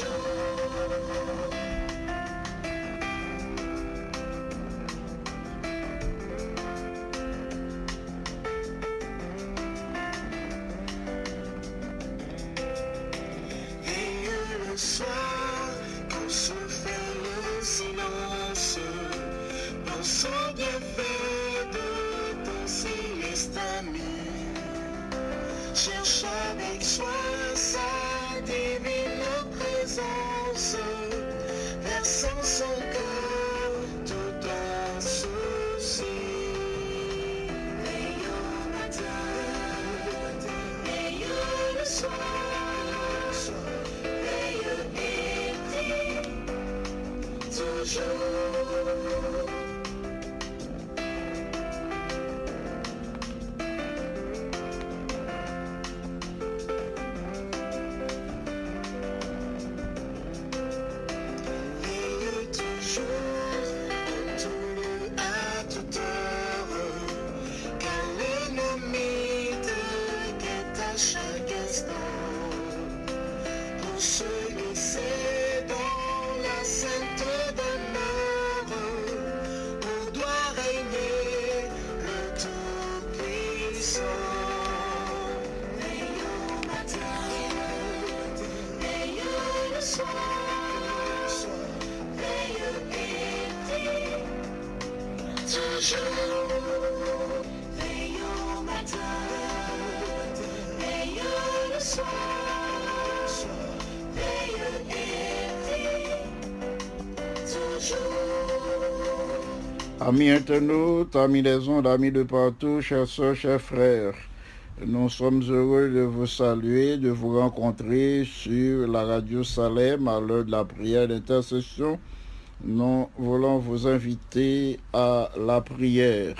Toujours. Amis internautes, amis des ondes, amis de partout, chers soeurs, chers frères, nous sommes heureux de vous saluer, de vous rencontrer sur la radio Salem à l'heure de la prière d'intercession. Nous voulons vous inviter à la prière,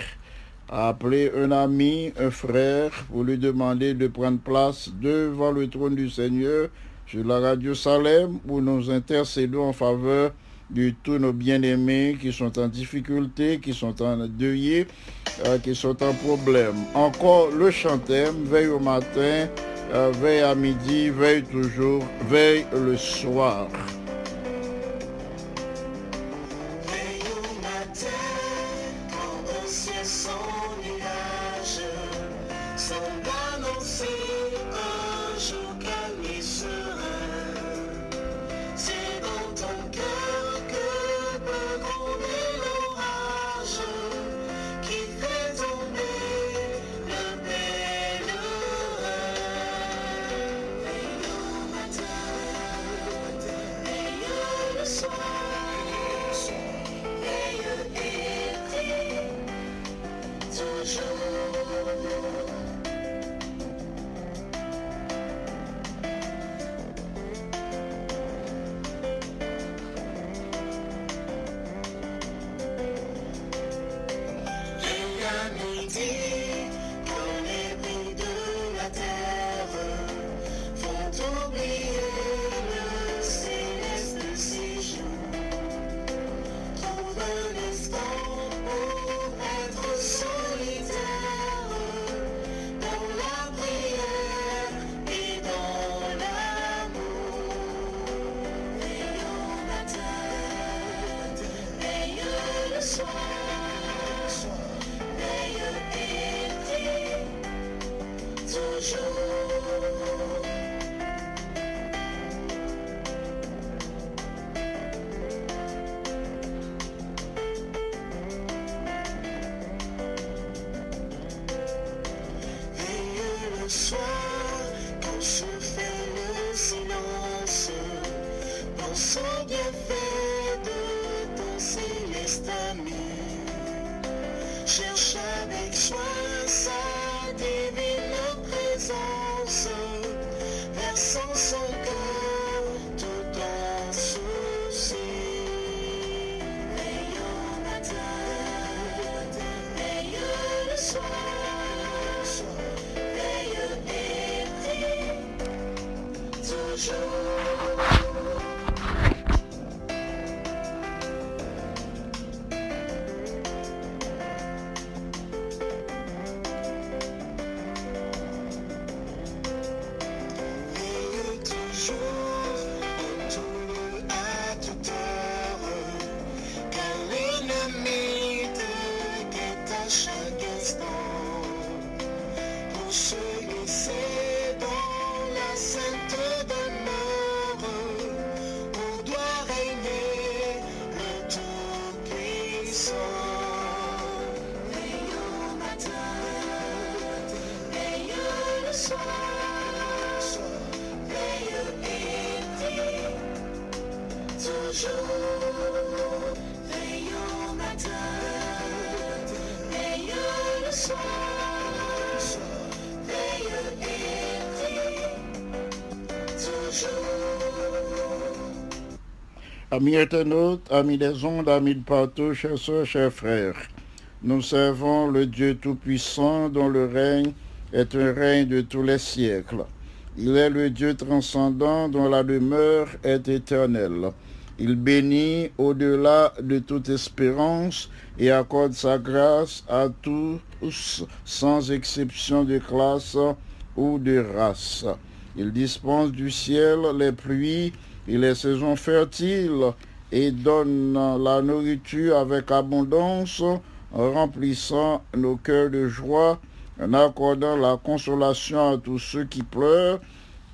à appeler un ami, un frère, pour lui demander de prendre place devant le trône du Seigneur sur la radio Salem où nous intercédons en faveur de tous nos bien-aimés qui sont en difficulté, qui sont en deuil, euh, qui sont en problème. Encore le chantème, veille au matin, euh, veille à midi, veille toujours, veille le soir. Toujours. Veille au matin, amis des ondes, amis de partout, chers soeurs, chers frères, nous servons le Dieu Tout-Puissant dont le règne est un règne de tous les siècles. Il est le Dieu transcendant dont la demeure est éternelle. Il bénit au-delà de toute espérance et accorde sa grâce à tous sans exception de classe ou de race. Il dispense du ciel les pluies et les saisons fertiles et donne la nourriture avec abondance, remplissant nos cœurs de joie, en accordant la consolation à tous ceux qui pleurent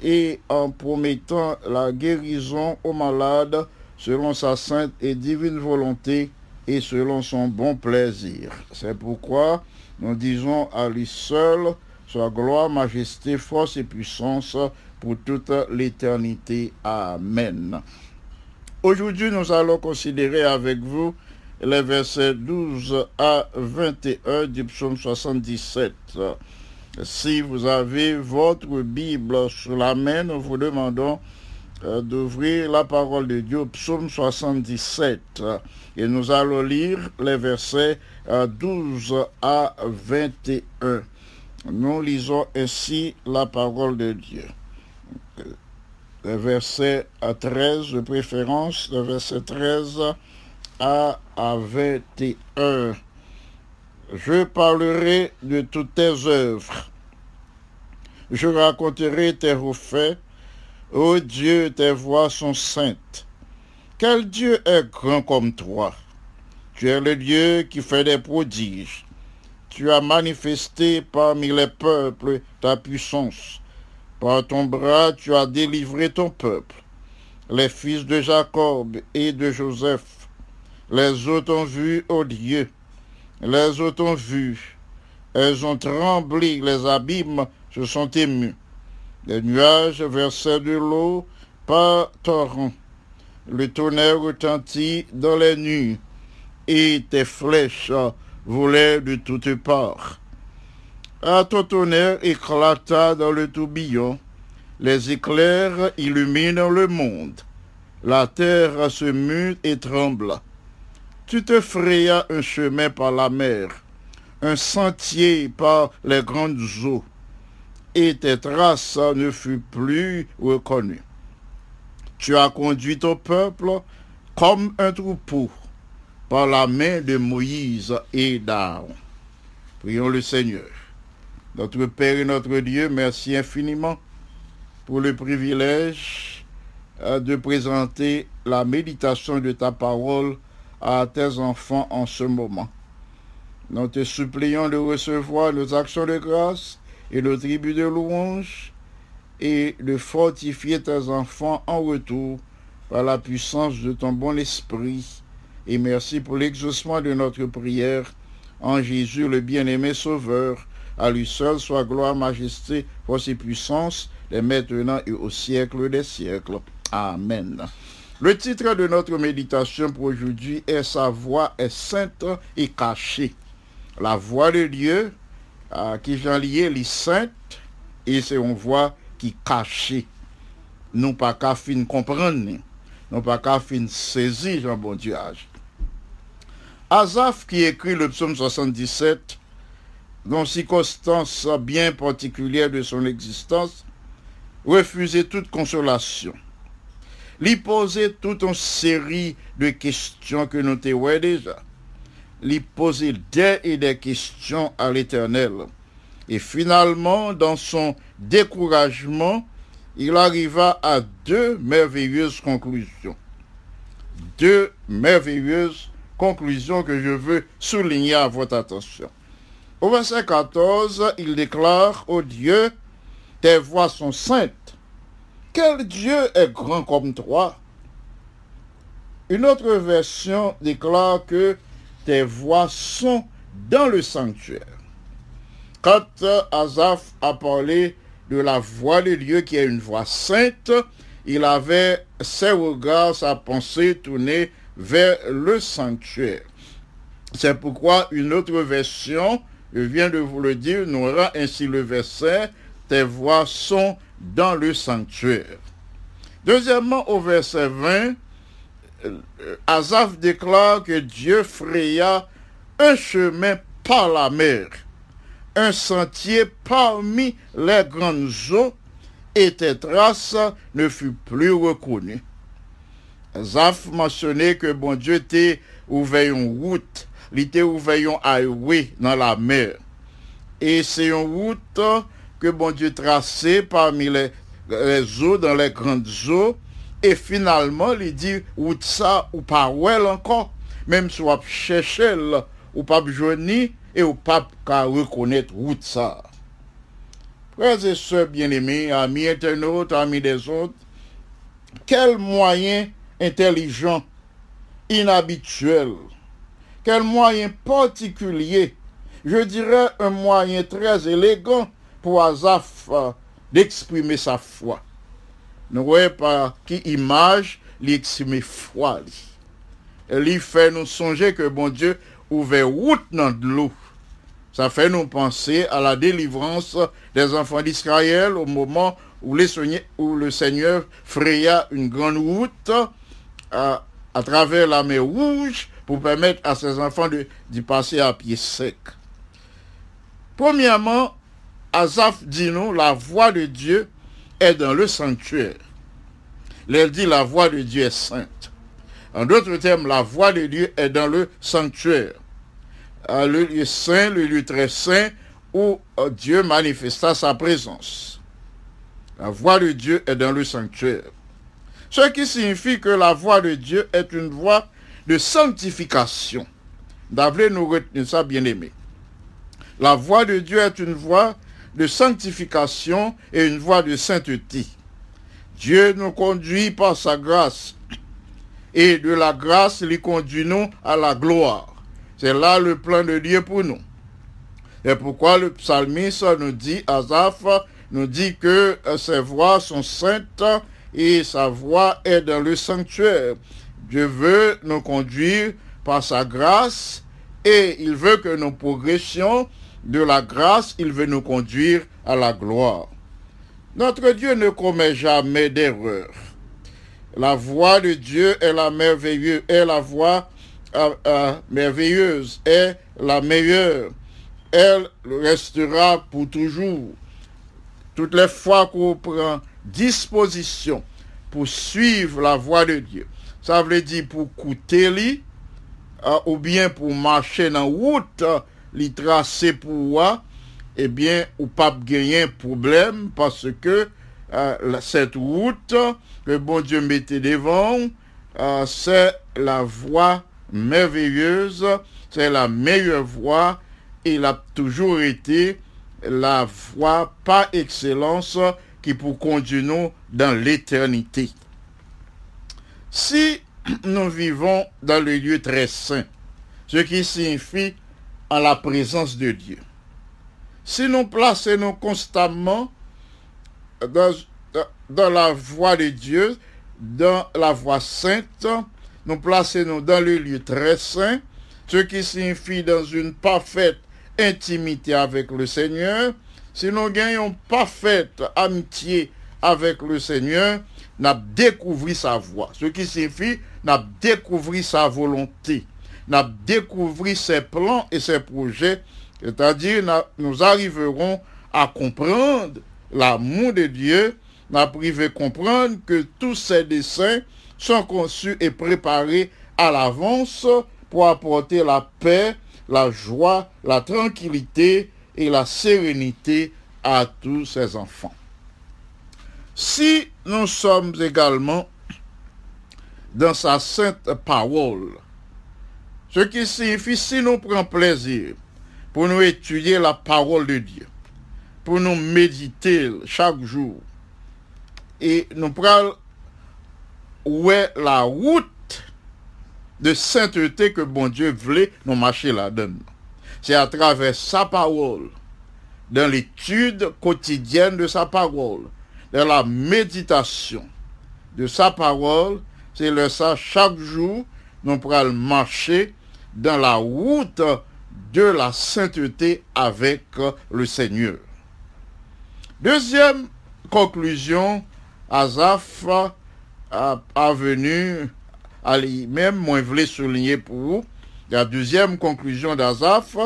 et en promettant la guérison aux malades selon sa sainte et divine volonté et selon son bon plaisir. C'est pourquoi nous disons à lui seul soit gloire, majesté, force et puissance pour toute l'éternité. Amen. Aujourd'hui, nous allons considérer avec vous les versets 12 à 21 du psaume 77. Si vous avez votre Bible sous la main, nous vous demandons d'ouvrir la parole de Dieu, psaume 77. Et nous allons lire les versets euh, 12 à 21. Nous lisons ainsi la parole de Dieu. Le verset à 13 de préférence, le verset 13 à, à 21. Je parlerai de toutes tes œuvres. Je raconterai tes faits. Ô Dieu, tes voix sont saintes. Quel Dieu est grand comme toi? Tu es le Dieu qui fait des prodiges. Tu as manifesté parmi les peuples ta puissance. Par ton bras, tu as délivré ton peuple, les fils de Jacob et de Joseph. Les autres ont vu, ô Dieu, les autres ont vu. Elles ont tremblé, les abîmes se sont émus. Les nuages versaient de l'eau par torrent. Le tonnerre retentit dans les nuits, et tes flèches volaient de toutes parts. À ton tonnerre éclata dans le tourbillon, les éclairs illuminent le monde. La terre se mue et tremble. Tu te frayas un chemin par la mer, un sentier par les grandes eaux, et tes traces ne furent plus reconnues. Tu as conduit ton peuple comme un troupeau par la main de Moïse et d'Aaron. Prions le Seigneur. Notre Père et notre Dieu, merci infiniment pour le privilège euh, de présenter la méditation de ta parole à tes enfants en ce moment. Nous te supplions de recevoir nos actions de grâce et nos tribus de louange et de fortifier tes enfants en retour par la puissance de ton bon esprit. Et merci pour l'exaucement de notre prière en Jésus le bien-aimé Sauveur. À lui seul soit gloire, majesté, force et puissance, dès maintenant et au siècle des siècles. Amen. Le titre de notre méditation pour aujourd'hui est Sa voix est sainte et cachée. La voix de Dieu, euh, qui j'en lié, est sainte, et c'est une voix qui cachée. Non pas qu'à fin comprendre, non pas qu'à fin saisir, Jean bon Dieu. Azaf qui écrit le psaume 77, dans circonstance bien particulière de son existence, refusait toute consolation. Lui posait toute une série de questions que nous t'avons déjà. Lui posait des et des questions à l'éternel. Et finalement, dans son découragement, il arriva à deux merveilleuses conclusions. Deux merveilleuses conclusions que je veux souligner à votre attention. Au verset 14, il déclare, Ô Dieu, tes voix sont saintes. Quel Dieu est grand comme toi? Une autre version déclare que tes voix sont dans le sanctuaire. Quand Azaph a parlé de la voix de Dieu qui est une voix sainte, il avait ses regards, sa pensée tournée vers le sanctuaire. C'est pourquoi une autre version, je viens de vous le dire, nous aura ainsi le verset, tes voix sont dans le sanctuaire. Deuxièmement, au verset 20, Azaph déclare que Dieu fraya un chemin par la mer, un sentier parmi les grandes eaux, et tes traces ne furent plus reconnues. Azaph mentionnait que bon Dieu était ouvert une route, il était ouvert un highway dans la mer. Et c'est une route que bon Dieu traçait parmi les eaux, dans les grandes eaux, et finalement, il dit, ou ça, ou pas well encore, même si on cherche, ou pas journée, et ou pas reconnaître ou ça. Frères et sœurs bien-aimés, amis internautes, amis des autres, quel moyen intelligent, inhabituel, quel moyen particulier, je dirais un moyen très élégant pour Azaf euh, d'exprimer sa foi. Nous voyons par qui image l'exprimer foi. Il fait nous songer que bon Dieu ouvert route dans l'eau. Ça fait nous penser à la délivrance des enfants d'Israël au moment où, le Seigneur fraya une grande route à, travers la mer Rouge pour permettre à ses enfants d'y passer à pied sec. Premièrement, Azaph dit nous, la voix de Dieu est dans le sanctuaire. Il dit la voix de Dieu est sainte. En d'autres termes, la voix de Dieu est dans le sanctuaire. Le lieu saint, le lieu très saint, où Dieu manifesta sa présence. La voix de Dieu est dans le sanctuaire. Ce qui signifie que la voix de Dieu est une voix de sanctification. D'avril nous retenir ça, bien aimé. La voix de Dieu est une voix de sanctification et une voie de sainteté. Dieu nous conduit par sa grâce et de la grâce, il conduit nous à la gloire. C'est là le plan de Dieu pour nous. Et pourquoi le psalmiste nous dit, Azaph nous dit que ses voix sont saintes et sa voix est dans le sanctuaire. Dieu veut nous conduire par sa grâce et il veut que nous progressions de la grâce, il veut nous conduire à la gloire. Notre Dieu ne commet jamais d'erreur. La voix de Dieu est la merveilleuse, est la voix euh, euh, merveilleuse, est la meilleure. Elle restera pour toujours. Toutes les fois qu'on prend disposition pour suivre la voix de Dieu, ça veut dire pour coûter lui, euh, ou bien pour marcher dans la route, li tracé pour moi, eh bien, ou pas gagner problème parce que euh, cette route que bon Dieu mettait devant, euh, c'est la voie merveilleuse, c'est la meilleure voie, il a toujours été la voie par excellence qui pour conduire nous dans l'éternité. Si nous vivons dans le lieu très saint, ce qui signifie en la présence de Dieu, si nous plaçons constamment dans, la voie de Dieu, dans la voie sainte, nous plaçons dans le lieu très saint, ce qui signifie dans une parfaite intimité avec le Seigneur. Si nous gagnons parfaite amitié avec le Seigneur, nous découvert sa voix. Ce qui signifie, nous découvert sa volonté. Nous découvert ses plans et ses projets. C'est-à-dire, nous arriverons à comprendre l'amour de Dieu. Nous à comprendre que tous ses desseins sont conçus et préparés à l'avance pour apporter la paix, la joie, la tranquillité et la sérénité à tous ses enfants. Si nous sommes également dans sa sainte parole, ce qui signifie si nous prenons plaisir pour nous étudier la parole de Dieu, pour nous méditer chaque jour, et nous prenons est la route de sainteté que bon Dieu voulait nous marcher là-dedans. C'est à travers sa parole, dans l'étude quotidienne de sa parole, dans la méditation de sa parole, c'est le ça chaque jour, nous pourrons marcher dans la route de la sainteté avec le Seigneur. Deuxième conclusion, Azaf a, a venu à lui-même, moi je voulais souligner pour vous, la deuxième conclusion d'Azaf,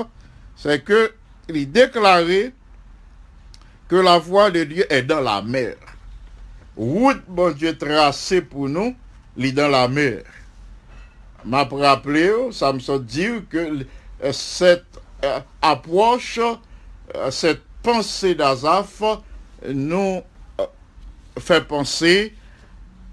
c'est que il déclarait que la voie de Dieu est dans la mer. Route, bon Dieu, tracée pour nous, il est dans la mer. M'a rappelé, ça me dire que cette euh, approche, euh, cette pensée d'Azaf nous euh, fait penser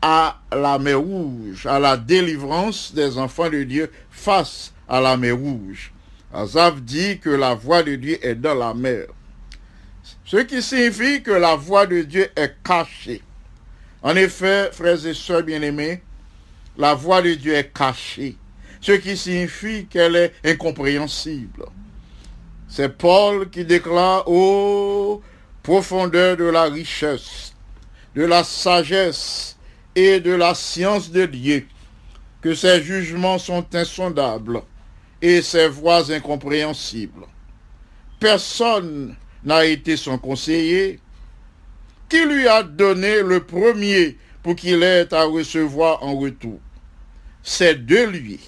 à la mer rouge, à la délivrance des enfants de Dieu face à la mer rouge. Azaf dit que la voix de Dieu est dans la mer. Ce qui signifie que la voix de Dieu est cachée. En effet, frères et sœurs bien-aimés, la voix de Dieu est cachée. Ce qui signifie qu'elle est incompréhensible. C'est Paul qui déclare, ô profondeur de la richesse, de la sagesse et de la science de Dieu, que ses jugements sont insondables et ses voies incompréhensibles. Personne n'a été son conseiller, qui lui a donné le premier pour qu'il ait à recevoir en retour? C'est de lui,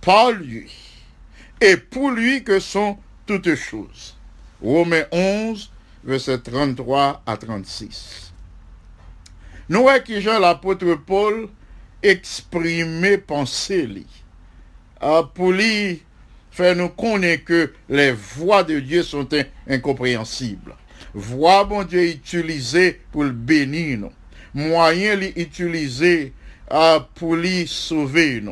par lui, et pour lui que sont toutes choses. Romains 11, versets 33 à 36. Nous voyons que Jean l'apôtre Paul exprimé pensée. Ah, pour lui faire nous connaître que les voix de Dieu sont incompréhensibles. Voix, bon Dieu, utilisées pour le bénir, non. Moyen lui utiliser ah, pour lui sauver.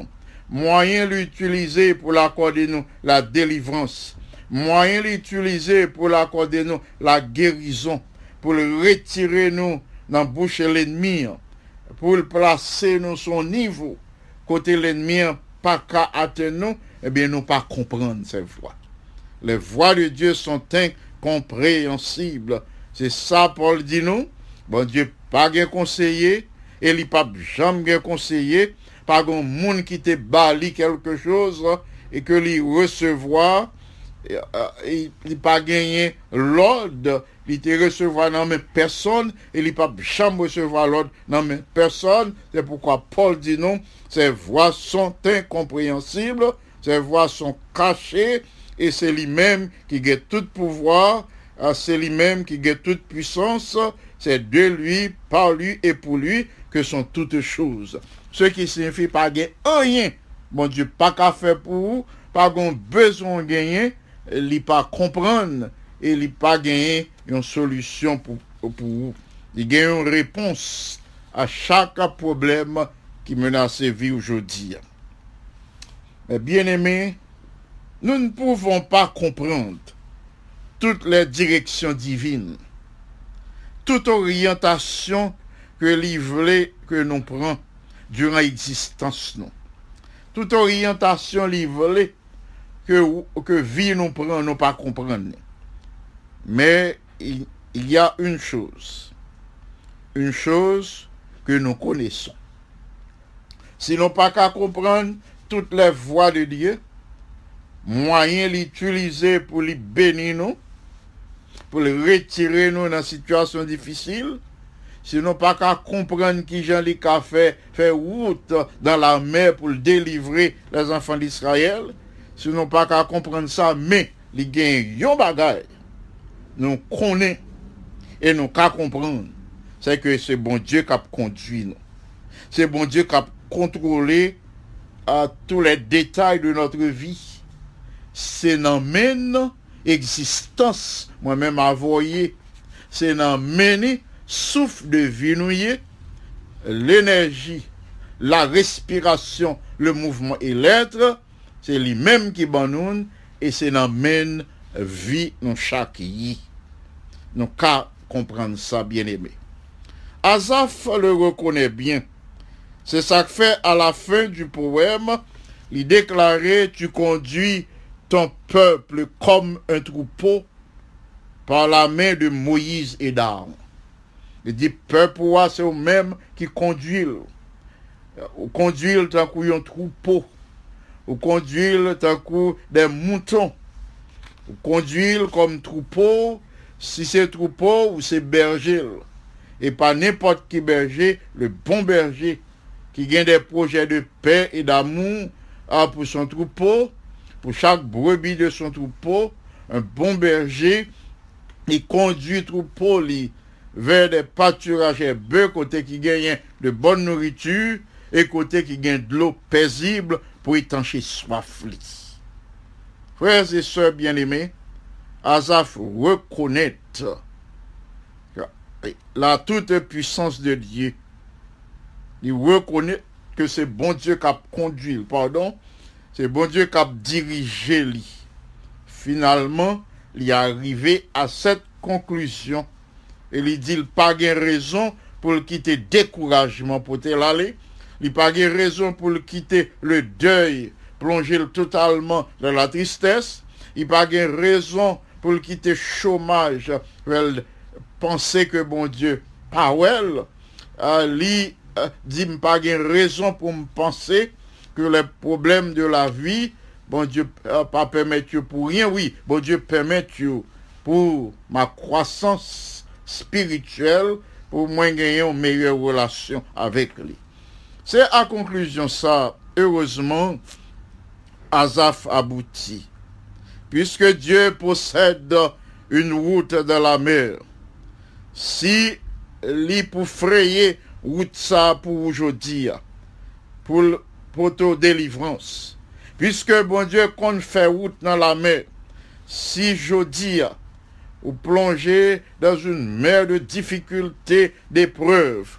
Moyen lui utiliser pour l'accorder nous la délivrance. Moyen lui utiliser pour l'accorder nous la guérison. Pour le retirer nous dans bouche l'ennemi. Pour le placer dans son niveau. Côté l'ennemi pas qu'à atteindre nous eh bien nous pas comprendre ces voix les voix de Dieu sont incompréhensibles. C'est ça Paul dit nous. Bon Dieu pas bien conseiller et il pas jamais conseiller pas un monde qui te bali quelque chose et que lui recevoir il n'a pas gagné l'ordre il te recevoir dans mes personnes, et il pas jamais recevoir l'ordre dans mes personnes. C'est pourquoi Paul dit non, ces voix sont incompréhensibles, ces voix sont cachées, et c'est lui-même qui a tout pouvoir, ah, c'est lui-même qui a toute puissance, c'est de lui, par lui et pour lui que sont toutes choses. Ce qui signifie pas gagner rien. Bon Dieu, pas qu'à faire pour vous, pas besoin de gagner, il pas comprendre et il pas gagner une solution pour, vous. Il a une réponse à chaque problème qui menace la vie aujourd'hui. Mais bien aimés, nous ne pouvons pas comprendre toutes les directions divines, toute orientation que livré durant l'existence nous. Toute orientation livrée que, que vie nous prend, nous pas comprendre. Mais il, y a une chose, une chose que nous connaissons. Si nous pas qu'à comprendre toutes les voies de Dieu, moyen l'utiliser pour les bénir nous, pour les retirer nous dans une situation difficile, si nous pas qu'à comprendre qui Jean li a fait, fait route dans la mer pour délivrer les enfants d'Israël, si nous pas qu'à comprendre ça, mais il gagne yon bagay, nous connaissons et nous qu'à comprendre, c'est que c'est bon Dieu qui a conduit nous. C'est bon Dieu qui a contrôlé à tous les détails de notre vie. C'est dans même existence, moi-même avoyé, c'est dans mener souffle de vie l'énergie, la respiration, le mouvement et l'être, c'est lui-même qui ban nous et c'est dans même vie nous chaque yi. Nous qu'à comprendre ça bien aimé. Azaf le reconnaît bien. C'est ça que fait à la fin du poème, il déclarait Tu conduis ton peuple comme un troupeau par la main de Moïse et d'Aaron. Il dit Peuple, ouais, c'est eux-mêmes qui conduisent. Ou conduisent tant un troupeau. Ou conduisent tant des moutons. Ou conduisent comme troupeau, si c'est troupeau ou c'est berger. Et pas n'importe qui berger, le bon berger qui gagne des projets de paix et d'amour ah, pour son troupeau, pour chaque brebis de son troupeau, un bon berger, il conduit troupeau li, vers des pâturages bœufs, côté qui gagne de bonne nourriture et côté qui gagne de l'eau paisible pour étancher soif. Frères et sœurs bien-aimés, Azaf reconnaît la toute puissance de Dieu il reconnaît que c'est bon Dieu qui a conduit, pardon, c'est bon Dieu qui a dirigé lui. Finalement, il est arrivé à cette conclusion. Il dit, pas de raison pour le quitter découragement pour l'aller. Il pas de raison pour le quitter le deuil, plonger totalement dans la tristesse. Il pas de raison pour le quitter chômage, penser que bon Dieu, pas well, lui dit pas de raison pour me penser que les problèmes de la vie, bon Dieu pas permettre pour rien, oui, bon Dieu permet pour ma croissance spirituelle, pour moi gagner une meilleure relation avec lui. C'est à conclusion ça, heureusement, Azaf aboutit. Puisque Dieu possède une route dans la mer, si lui pour frayer route ça pour aujourd'hui, pour, ta délivrance. Puisque bon Dieu qu'on fait route dans la mer, si dis, ou plonger dans une mer de difficultés, d'épreuves,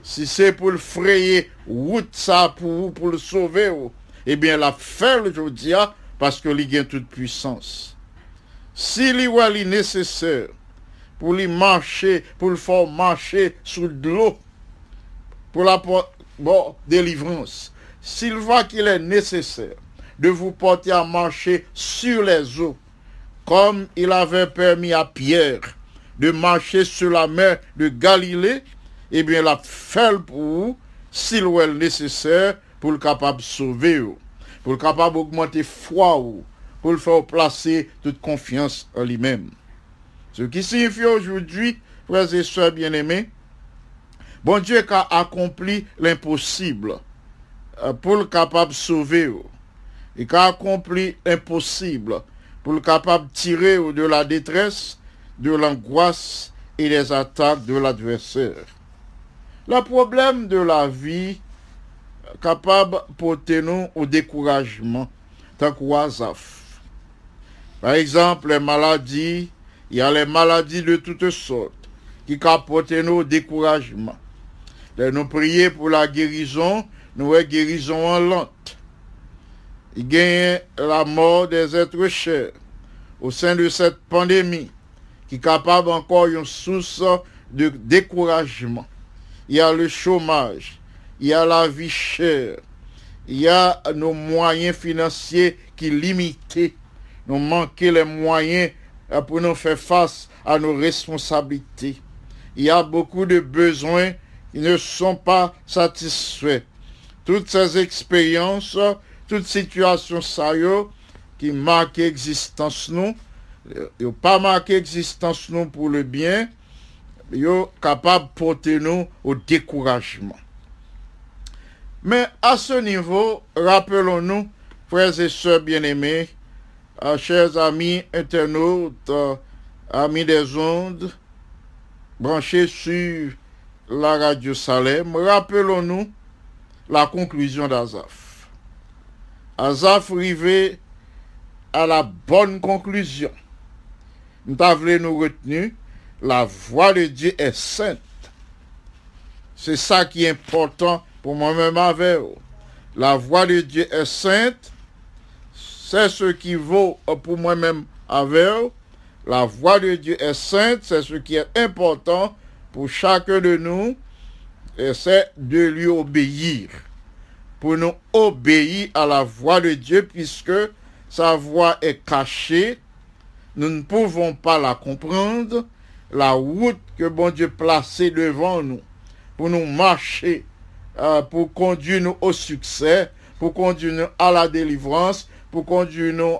si c'est pour le frayer route ça pour vous, pour le sauver, eh bien la faire aujourd'hui parce que il a toute puissance. Si est nécessaire pour lui marcher, pour le faire marcher sous de l'eau, pour la délivrance, s'il voit qu'il est nécessaire de vous porter à marcher sur les eaux, comme il avait permis à Pierre de marcher sur la mer de Galilée, eh bien, la fait pour s'il nécessaire, pour le capable de sauver, pour le capable d'augmenter foi, pour le faire placer toute confiance en lui-même. Ce qui signifie aujourd'hui, frères et sœurs bien-aimés, Bon Dieu qui a accompli l'impossible euh, pour le capable de sauver. Et qui a accompli l'impossible pour le capable de tirer de la détresse, de l'angoisse et des attaques de l'adversaire. Le problème de la vie capable de porter nous au découragement, tant qu'oisaf. Par exemple, les maladies, il y a les maladies de toutes sortes qui capotent nous au découragement nous prier pour la guérison, nous guérison en lente. Il gagne la mort des êtres chers au sein de cette pandémie qui est capable encore une source de découragement. Il y a le chômage, il y a la vie chère, il y a nos moyens financiers qui limités. Nous manquons les moyens euh, pour nous faire face à nos responsabilités. Il y a beaucoup de besoins qui ne sont pas satisfaits. Toutes ces expériences, toutes situations sérieuses qui marquent l'existence nous, n'ont pas marqué l'existence nous pour le bien, sont capables de porter nous au découragement. Mais à ce niveau, rappelons-nous, frères et sœurs bien-aimés, euh, chers amis internautes, euh, amis des ondes, branchés sur la radio Salem, rappelons-nous la conclusion d'Azaf. Azaf arrivait à la bonne conclusion. Nous avons nous retenu, la voix de Dieu est sainte. C'est ça qui est important pour moi-même avec vous. La voix de Dieu est sainte. C'est ce qui vaut pour moi-même avec vous. La voix de Dieu est sainte. C'est ce qui est important pour chacun de nous. Et c'est de lui obéir. Pour nous obéir à la voix de Dieu puisque sa voix est cachée. Nous ne pouvons pas la comprendre. La route que bon Dieu placée devant nous pour nous marcher, euh, pour conduire nous au succès, pour conduire nous à la délivrance, pour conduire nous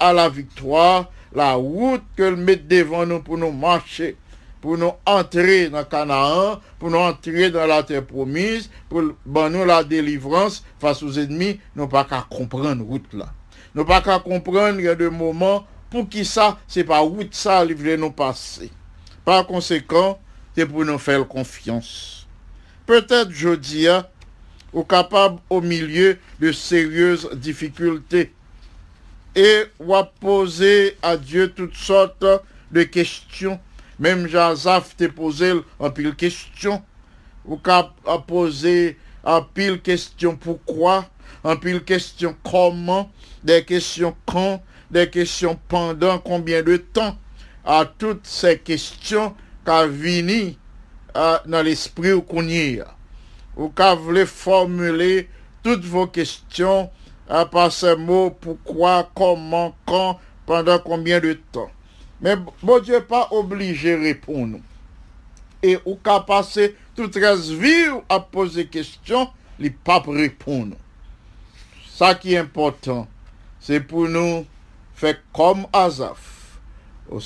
à la victoire, la route que met devant nous pour nous marcher, pour nous entrer dans Canaan, pour nous entrer dans la terre promise, pour bon, nous la délivrance face aux ennemis, nous pas qu'à comprendre route là. Nous pas qu'à comprendre il y a des moments pour qui ça, c'est pas route ça, livrer nous passer. Par conséquent, c'est pour nous faire confiance peut-être jeudi, ou capable au milieu de sérieuses difficultés et ou à poser à Dieu toutes sortes de questions. Même Jazaf te posé un pile question. Ou à poser un pile question pourquoi, un pile question comment, des questions quand, des questions pendant combien de temps? À toutes ces questions qu'a vini dans l'esprit ou qu'on. Ou qu'à voulez formuler toutes vos questions à part ces mots pourquoi, comment, quand, pendant combien de temps? Mais bon Dieu n'est pas obligé de répondre. Et ou qu'à passer toute reste vie à poser questions, il pas répondre. Ça qui est important, c'est pour nous faire comme Azaf, au,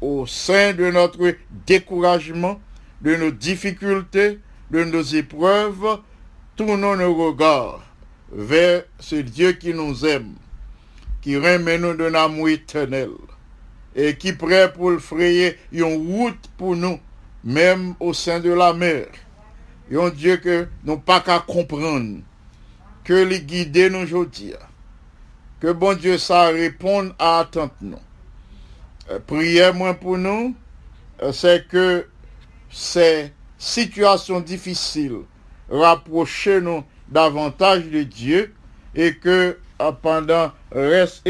au sein de notre découragement, de nos difficultés, de nos épreuves, tournons nos regards vers ce Dieu qui nous aime, qui remet nous d'un amour éternel et qui prêt pour le frayer une route pour nous, même au sein de la mer. Et un Dieu que nous pas qu'à comprendre, que les guider nous aujourd'hui. Que bon Dieu ça réponde à attente nous. Euh, prière moi pour nous, euh, c'est que ces situations difficiles rapprocher nous davantage de Dieu et que euh, pendant reste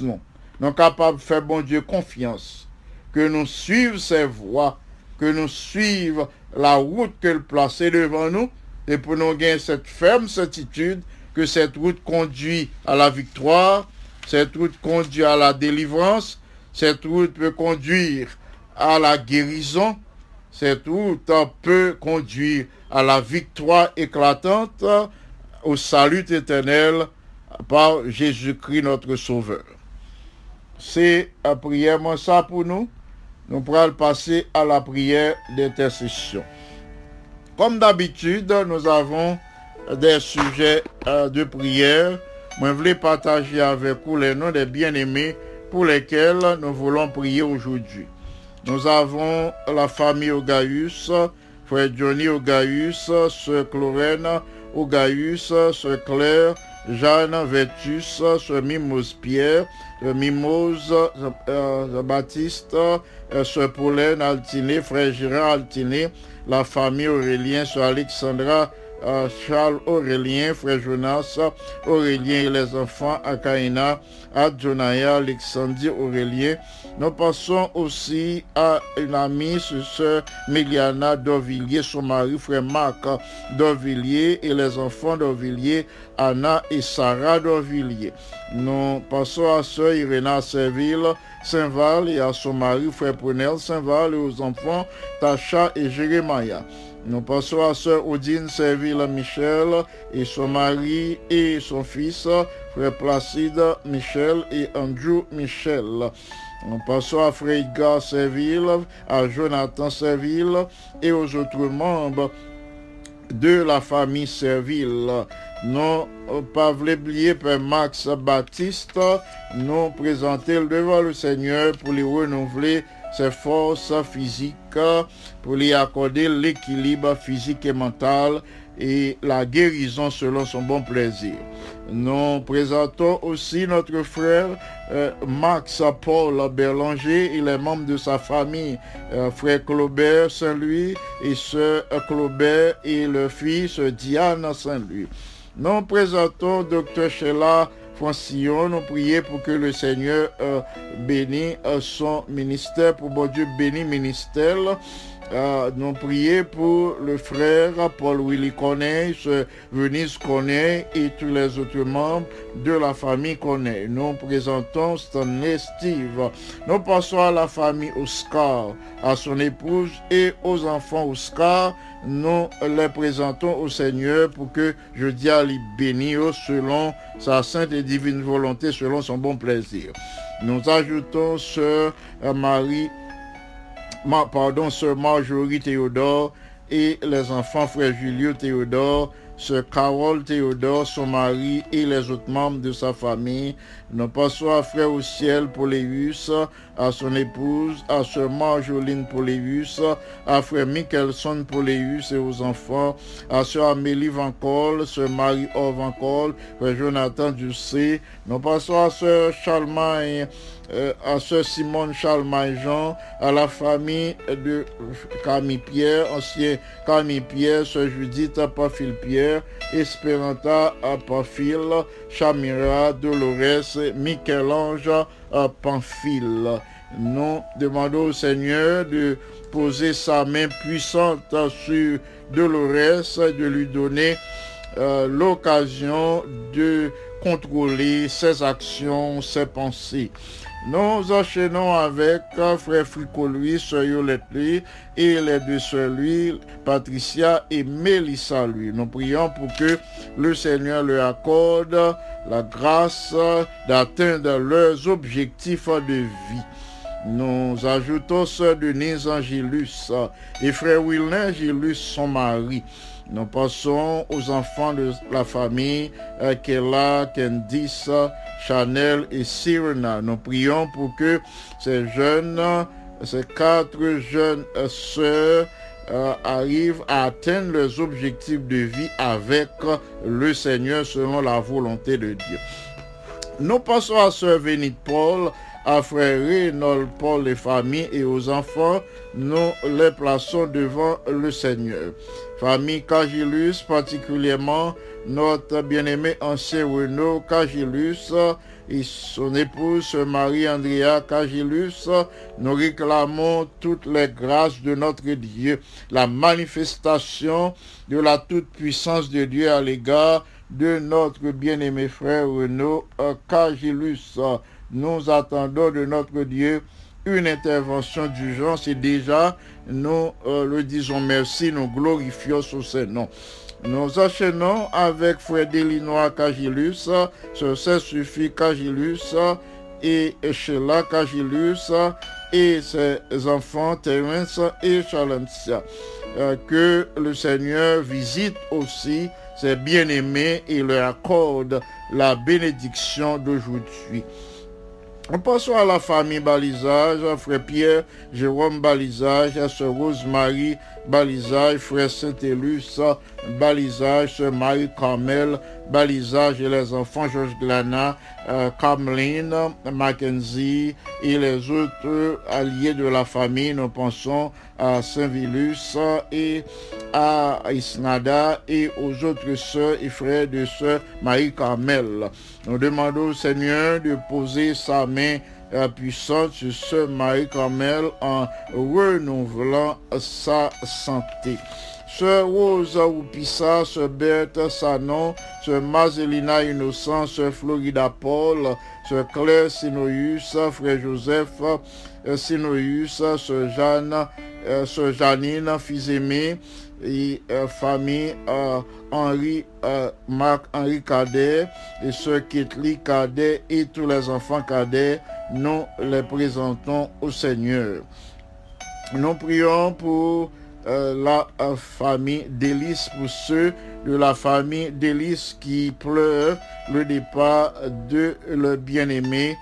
nous, nous capables de faire bon Dieu confiance, que nous suivons ses voies, que nous suivons la route qu'elle place devant nous et pour nous gagner cette ferme certitude que cette route conduit à la victoire, cette route conduit à la délivrance, cette route peut conduire à la guérison, cette route peut conduire à la victoire éclatante, au salut éternel par Jésus-Christ notre Sauveur. C'est la prière, ça pour nous. Nous pourrons passer à la prière d'intercession. Comme d'habitude, nous avons des sujets euh, de prière. Je voulais partager avec vous les noms des bien-aimés pour lesquels nous voulons prier aujourd'hui. Nous avons la famille Ogaïus, frère Johnny Ogaïus, sœur Clorène Ogaïus, sœur Claire, Jeanne Vertus, sœur Mimose Pierre, Mimose euh, Baptiste, euh, sœur Pauline Altiné, frère Gérard Altiné, la famille Aurélien, sœur Alexandra euh, Charles Aurélien, frère Jonas, Aurélien et les enfants, Akaina, Adjonaya, Alexandre Aurélien. Nous passons aussi à une amie, sœur Méliana d'Orvilliers, son mari, frère Marc d'Orvilliers et les enfants d'Orvilliers, Anna et Sarah d'Orvilliers. Nous passons à sœur Irena Serville, Saint-Val et à son mari, frère Prunel Saint-Val et aux enfants Tacha et Jérémia. Nous passons à sœur Odine Serville Michel et son mari et son fils, frère Placide Michel et Andrew Michel. Nous passons à Edgar Serville, à Jonathan Serville et aux autres membres de la famille Serville. Non, pas oublier Père Max Baptiste, nous présenter devant le Seigneur pour lui renouveler ses forces physiques, pour lui accorder l'équilibre physique et mental et la guérison selon son bon plaisir. Nous présentons aussi notre frère euh, Max Paul Berlanger et les membres de sa famille, euh, frère Claubert Saint-Louis et sœur Claubert et le fils Diane Saint-Louis. Nous présentons Dr. Sheila Francillon, nous prions pour que le Seigneur euh, bénisse euh, son ministère, pour bon Dieu bénisse ministère. Euh, nous prions pour le frère Paul Willy Corneille, Venise Corneille et tous les autres membres de la famille Corneille. Nous présentons Stanley Steve. Nous passons à la famille Oscar, à son épouse et aux enfants Oscar. Nous les présentons au Seigneur pour que je dis à lui bénir selon sa sainte et divine volonté, selon son bon plaisir. Nous ajoutons Sœur Marie pardon, sœur Marjorie Théodore et les enfants frère Julio Théodore, sœur Carole Théodore, son mari et les autres membres de sa famille. Nous passons à frère au ciel Poléus, à son épouse, à sœur Marjoline Poléus, à frère Michelson Poléus et aux enfants, à sœur Amélie Vancol, sœur Marie-Or Vancol, frère Jonathan Ducé. Nous passons à sœur Charlemagne euh, à sœur Simone Charles Jean, à la famille de Camille Pierre, ancien Camille Pierre, sœur Judith Pafil Pierre, Esperanta Pafil, Chamira Dolores, Michel-Ange Pamphile. Nous demandons au Seigneur de poser sa main puissante sur Dolores, de lui donner euh, l'occasion de contrôler ses actions, ses pensées. Nous enchaînons avec frère Frico lui, sœur Yolette lui, et les deux sœurs lui, Patricia et Mélissa lui. Nous prions pour que le Seigneur leur accorde la grâce d'atteindre leurs objectifs de vie. Nous ajoutons sœur Denise Angélus et frère Willin Angélus, son mari. Nous passons aux enfants de la famille euh, Kella, Candice, Chanel et Sirena. Nous prions pour que ces jeunes, ces quatre jeunes sœurs euh, arrivent à atteindre leurs objectifs de vie avec le Seigneur selon la volonté de Dieu. Nous passons à Sœur Vénite Paul, à Frère Reynold Paul, les familles et aux enfants. Nous les plaçons devant le Seigneur. Famille Cagilus, particulièrement notre bien-aimé ancien Renaud Cagilus et son épouse Marie-Andrea Cagilus, nous réclamons toutes les grâces de notre Dieu, la manifestation de la toute-puissance de Dieu à l'égard de notre bien-aimé frère Renaud Cagilus. Nous attendons de notre Dieu une intervention d'urgence et déjà nous euh, le disons merci, nous glorifions sur ce nom. Nous enchaînons avec Frère Delinois Cagilus, sur Saint-Suffit Cagilus et Sheila Cagilus et ses enfants Terence et Chalencia. Euh, que le Seigneur visite aussi ses bien-aimés et leur accorde la bénédiction d'aujourd'hui. En passant à la famille Balisage, frère Pierre, Jérôme Balisage, sœur Rose-Marie Balisage, frère Saint-Élus, Balisage, sœur Marie-Carmel, Balisage et les enfants Georges Glana, euh, Mackenzie et les autres alliés de la famille. Nous pensons à Saint-Vilus et à Isnada et aux autres sœurs et frères de sœur Marie-Carmel. Nous demandons au Seigneur de poser sa main puissante sur sœur Marie-Carmel en renouvelant sa santé. Sœur Rose Oupissa, Sœur Berthe Sanon, Sœur Mazelina Innocent, Sœur Florida Paul, Sœur Claire Sinoïus, Frère Joseph euh, Sinoïus, Sœur Jeanne, euh, Sœur Janine, fils aimé, et euh, famille euh, Henri, euh, Marc Henri Cadet et Sœur Kitli Cadet et tous les enfants cadets, nous les présentons au Seigneur. Nous prions pour la famille d'Élise, pour ceux de la famille d'Élise qui pleurent le départ de leur bien-aimé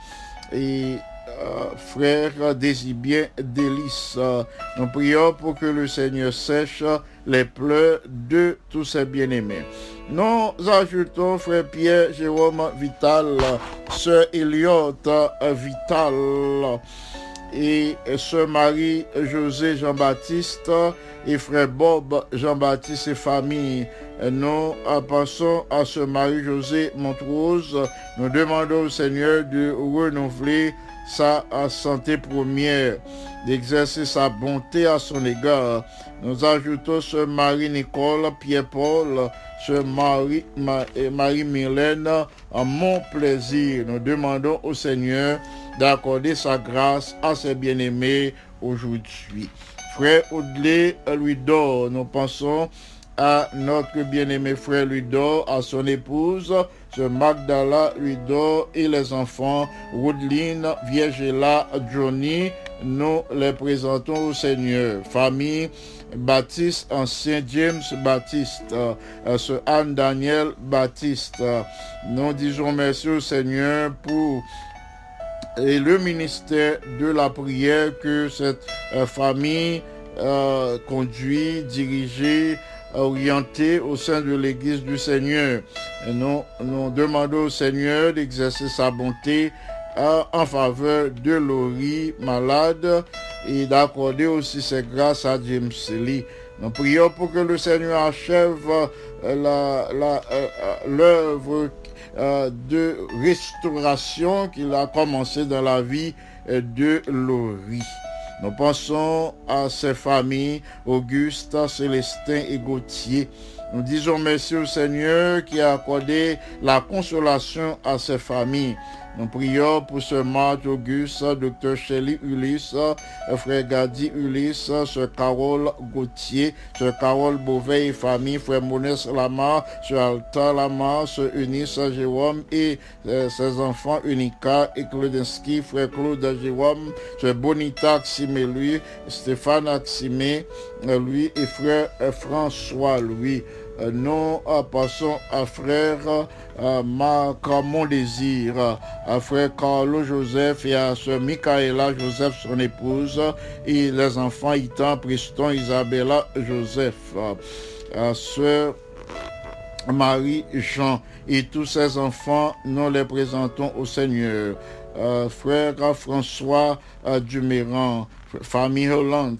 frère Désibien d'Élise. Euh, Nous prions pour que le Seigneur sèche les pleurs de tous ses bien-aimés. Nous ajoutons frère Pierre Jérôme Vital, sœur Elliot Vital et sœur Marie-José Jean-Baptiste et frère Bob Jean-Baptiste et famille. Nous passons à ce Marie-José Montrose. Nous demandons au Seigneur de renouveler sa santé première, d'exercer sa bonté à son égard. Nous ajoutons ce Marie-Nicole, Pierre-Paul, ce Marie, Marie-Mylène à mon plaisir. Nous demandons au Seigneur d'accorder sa grâce à ses bien-aimés aujourd'hui. Frère Audley Louis-Dor, nous pensons à notre bien-aimé frère Ludor, à son épouse, ce Magdala Ludor et les enfants, Woodline, Viergela, Johnny, nous les présentons au Seigneur. Famille Baptiste, ancien James Baptiste, euh, ce Anne Daniel Baptiste. Nous disons merci au Seigneur pour et le ministère de la prière que cette euh, famille euh, conduit, dirigée, orientée au sein de l'Église du Seigneur. Nous, nous demandons au Seigneur d'exercer sa bonté en faveur de Laurie malade et d'accorder aussi ses grâces à James Lee. Nous prions pour que le Seigneur achève euh, euh, euh, l'œuvre de restauration qu'il a commencé dans la vie de Laurie. Nous pensons à ses familles, Auguste, Célestin et Gauthier. Nous disons merci au Seigneur qui a accordé la consolation à ses familles. Nous prions pour ce Marc Auguste, Dr. Shelley Ulysse, frère Gadi Ulysse, sœur Carole Gauthier, sœur Carole Beauvais et famille, frère Monès Lamar, sœur Alta Lamar, sœur Eunice Jérôme et euh, ses enfants Unica et Claudinski, frère Claude Jérôme, sœur Bonita Aximé lui, Stéphane Aximé euh, lui et frère euh, François lui. Euh, Nous euh, passons à frère euh, Marc Mon Désir, à frère Carlo Joseph et à sœur Michaela Joseph, son épouse, et les enfants Itan, Priston, Isabella Joseph, à sœur Marie-Jean et tous ses enfants, nous les présentons au Seigneur. Frère François Duméran, famille Hollande,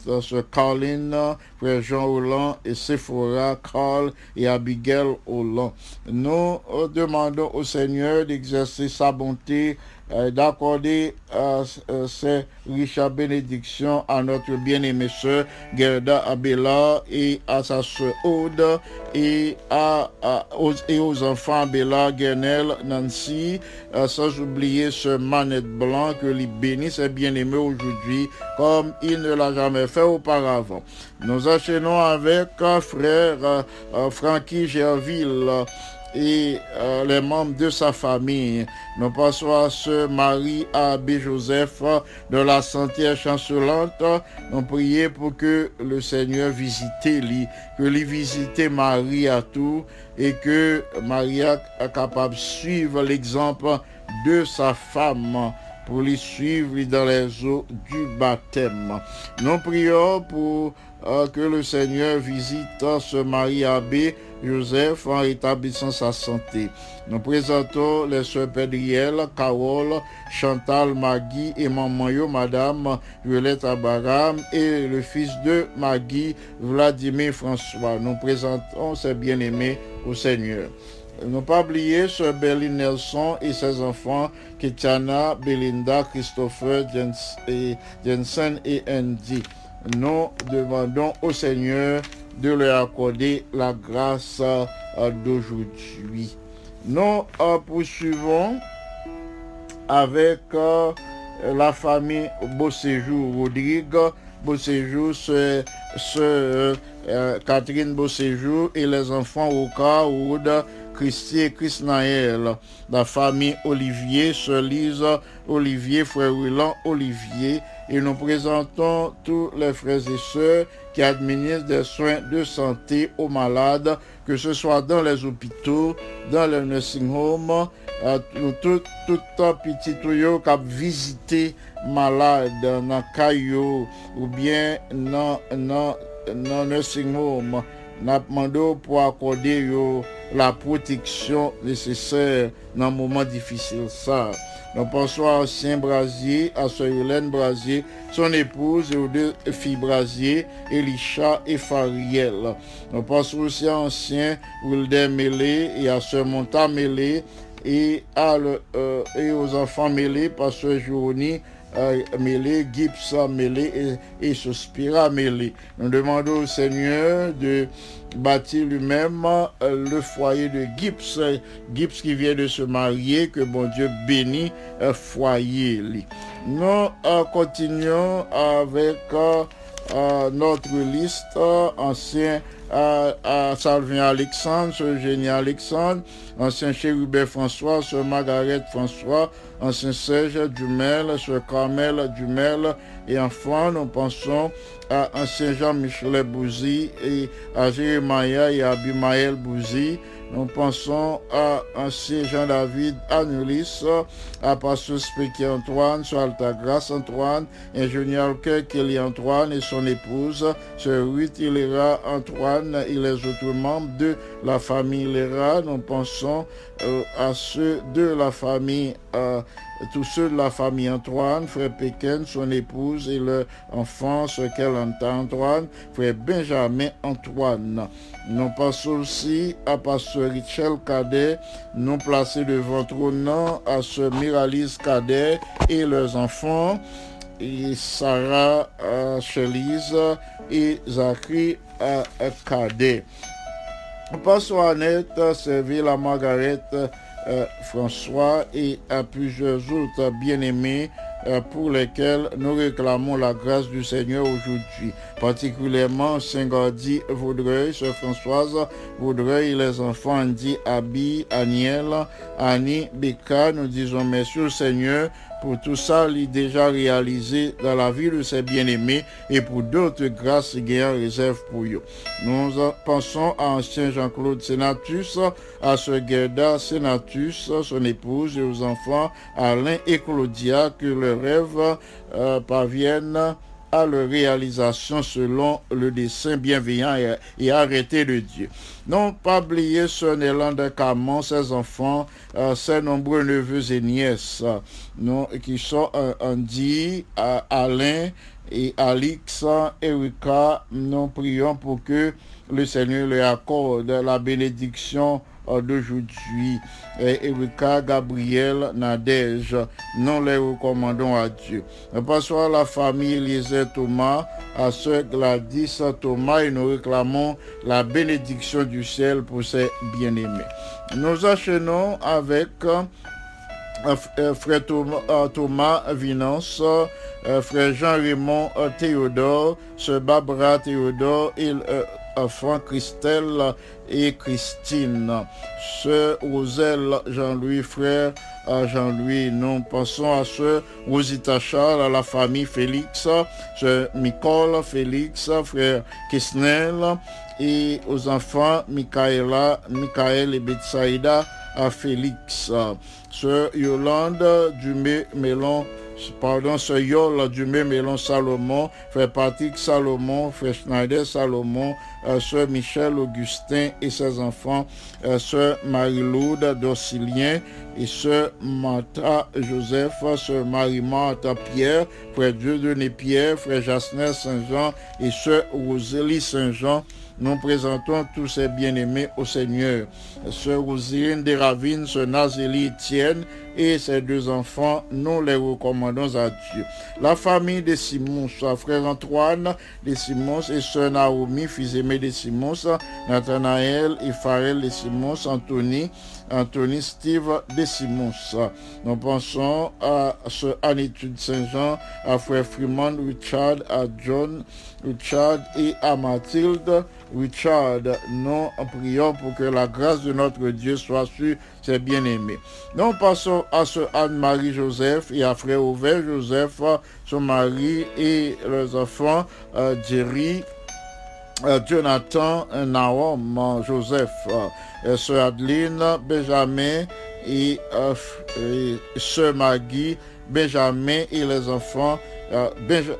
Caroline, frère Jean Hollande et Sephora, Carl et Abigail Hollande. Nous demandons au Seigneur d'exercer sa bonté, d'accorder euh, euh, ses riches bénédictions à notre bien-aimée sœur Gerda Abela et à sa sœur Aude et, à, aux, et aux enfants Abela, Guernel, Nancy, euh, sans oublier ce Manette Blanc que lui bénisse et bien-aimé aujourd'hui comme il ne l'a jamais fait auparavant. Nous enchaînons avec euh, frère euh, euh, Frankie Gerville euh, et euh, les membres de sa famille. Nous passons à ce Marie Abbé Joseph de la santé chancelante. Nous prions pour que le Seigneur visite lui, que lui visite Marie à tout et que Maria est capable de suivre l'exemple de sa femme pour les suivre dans les eaux du baptême. Nous prions pour euh, que le Seigneur visite ce Marie Abbé Joseph en rétablissant sa santé. Nous présentons les sœurs Pédriel, Carole, Chantal, Maggie et maman yo, Madame Violette Abaram et le fils de Maggie, Vladimir François. Nous présentons ces bien-aimés au Seigneur. Ne pas oublier Sœur Berlin Nelson et ses enfants, Ketiana, Belinda, Christopher, Jensen et Andy. Nous demandons au Seigneur de leur accorder la grâce euh, d'aujourd'hui. Nous euh, poursuivons avec euh, la famille Beau Séjour Rodrigue, Beau Séjour, ce, ce, euh, Catherine Beau Séjour et les enfants Oka, Oud, Christy et Chris Naël, la famille Olivier, Sœur Lise, Olivier, Frère Willan, Olivier, et nous présentons tous les frères et sœurs qui administrent des soins de santé aux malades, que ce soit dans les hôpitaux, dans les nursing homes, tout, tout petit tuyau qui a visité malade dans caillou ou bien dans dans dans nursing home n'a demandé pour accorder yo la protection nécessaire dans un moment difficile ça. Nous pensons à Ancien Brasier, à Sœur Hélène Brasier, son épouse et aux deux filles Brasier, Elisha et Fariel. Nous pensons aussi à Ancien Wilder Mélé et à Sœur Monta Mélé et, à euh, et aux enfants mêlés, Pasteur Journey euh, mêlé, Gibbs mêlé et, et Sospira mêlé. Nous demandons au Seigneur de bâtir lui-même euh, le foyer de Gibbs, Gibbs qui vient de se marier, que bon Dieu bénit euh, foyer. Nous euh, continuons avec notre liste euh, ancien à Salvin Alexandre, Sœur Eugénie Alexandre, ancien Chérubin François, Sœur Margaret François, ancien Serge Dumel, Sœur Carmel Dumel, et enfin nous pensons à ancien Jean-Michel Bouzy et à Jérémia et à Abimaël Bouzy. Nous pensons à ancien Jean-David Anulis, à Pasteur Spéki Antoine, Sœur Altagrace Antoine, ingénieur Kelly Antoine et son épouse, Sœur Ruth Hilera Antoine et les autres membres de la famille Hilera. Nous pensons euh, à ceux de la famille, euh, tous ceux de la famille Antoine, frère Pékin, son épouse et leur enfant, ce qu'elle entend Antoine, frère Benjamin Antoine. Nous passons aussi à Pasteur Richel Cadet, nous placés devant trône à ce Miralise Cadet et leurs enfants, et Sarah euh, Chelise et Zachary Cadet. À Annette, Serville, à Margaret, euh, François et à plusieurs autres bien-aimés euh, pour lesquels nous réclamons la grâce du Seigneur aujourd'hui. Particulièrement Saint-Gordy Vaudreuil, Sœur Françoise Vaudreuil les enfants Andy, Abby, Aniel, Annie, Becca. Nous disons merci au Seigneur pour tout ça, il déjà réalisé dans la vie de ses bien-aimés et pour d'autres grâces qu'il en réserve pour eux. Nous en pensons à ancien Jean-Claude Sénatus, à ce Gerda Sénatus, son épouse et aux enfants Alain et Claudia, que leurs rêves euh, parviennent à leur réalisation selon le dessein bienveillant et, arrêté de Dieu. Non pas oublier ce Nélande Camon, ses enfants, euh, ses nombreux neveux et nièces, euh, qui sont euh, Andy, euh, Alain et Alix, Erika. Nous prions pour que le Seigneur leur accorde la bénédiction d'aujourd'hui. Erika, Gabriel, Nadège, nous les recommandons à Dieu. Passons à la famille Eliezer Thomas, à ce Gladys Thomas et nous réclamons la bénédiction du ciel pour ses bien-aimés. Nous enchaînons avec euh, euh, frère Thomas, euh, Vinance, frère Jean-Raymond Théodore, sœur Barbara Théodore et enfant Christelle et Christine, sœur Roselle Jean-Louis, frère Jean-Louis. Nous pensons à sœur Rosita Charles, à la famille Félix, sœur Nicole Félix, frère Kisnel et aux enfants Michaela, Michael et Betsaïda à Félix, sœur Yolande Dumé Pardon, ce Yol du même Salomon, frère Patrick Salomon, frère Schneider Salomon, euh, sœur Michel Augustin et ses enfants, euh, sœur Marie-Laude d'Orsilien et sœur Martha Joseph, sœur Marie-Martha Pierre, frère Dieudonné Pierre, frère Jasner Saint-Jean et sœur Rosélie Saint-Jean, nous présentons tous ces bien-aimés au Seigneur. Sœur Rosine de Ravine, Sœur Nazélie Etienne et ses deux enfants, nous les recommandons à Dieu. La famille de Simons, frère Antoine de Simons et Sœur Naomi, fils aimé de Simons, Nathanaël et Pharrell de Simons, Anthony, Anthony Steve de Simons. Nous pensons à ce Anitude Saint-Jean, à frère Freeman Richard, à John Richard et à Mathilde Richard. Nous prions pour que la grâce de notre Dieu soit sur ses bien-aimés. Nous passons à ce Anne-Marie Joseph et à frère Auvert Joseph, son mari et leurs enfants, euh, Jerry, Jonathan, Naom, Joseph, euh, sœur Adeline, Benjamin et, euh, et sœur Maggie, Benjamin et les enfants, euh,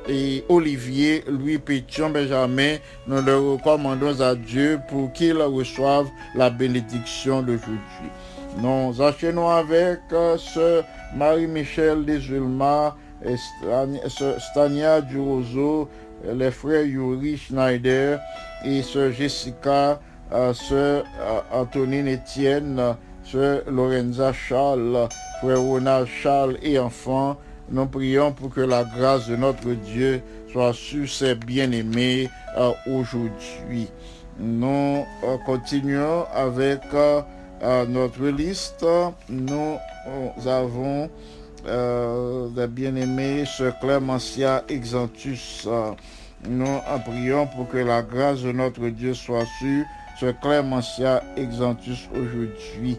et Olivier, Louis Pétion, Benjamin, nous le recommandons à Dieu pour qu'il reçoive la bénédiction d'aujourd'hui. Nous enchaînons avec euh, ce Marie-Michel Desulma, Stania Durozo, les frères Yuri Schneider et sœur Jessica, euh, sœur euh, Antonine Etienne, sœur Lorenza Charles, frère Ronald Charles et enfants. Nous prions pour que la grâce de notre Dieu soit sur ces bien-aimés euh, aujourd'hui. Nous euh, continuons avec euh, euh, notre liste. Nous euh, avons euh, bien-aimés, ce Clémentia Exantus. Euh, nous prions pour que la grâce de notre Dieu soit sur ce Clémentia Exantus aujourd'hui.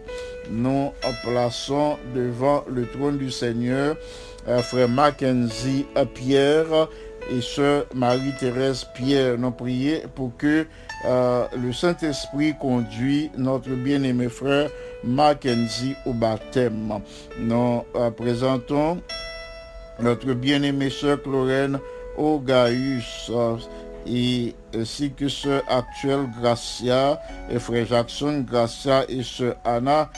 Nous plaçons devant le trône du Seigneur euh, frère Mackenzie Pierre et sœur Marie-Thérèse Pierre. Nous prions pour que euh, le Saint-Esprit conduit notre bien-aimé frère Mackenzie au baptême. Nous euh, présentons notre bien-aimée sœur Chlorène Ogaïus euh, et ainsi que sœur actuelle Gracia et frère Jackson Gracia et sœur Anna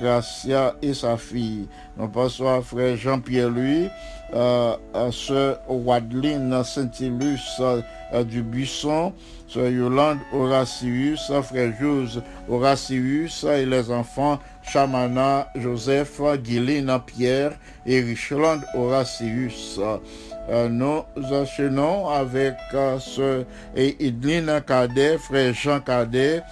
Gracia et sa fille. Nous passons à frère Jean-Pierre Louis, euh, à sœur euh, du Buisson, sœur Yolande Horatius, frère Jose Horatius et les enfants Chamana Joseph, Guylaine Pierre et Richland Horatius. Euh, nous enchaînons avec euh, ce et Idline Cadet, frère Jean Cadet,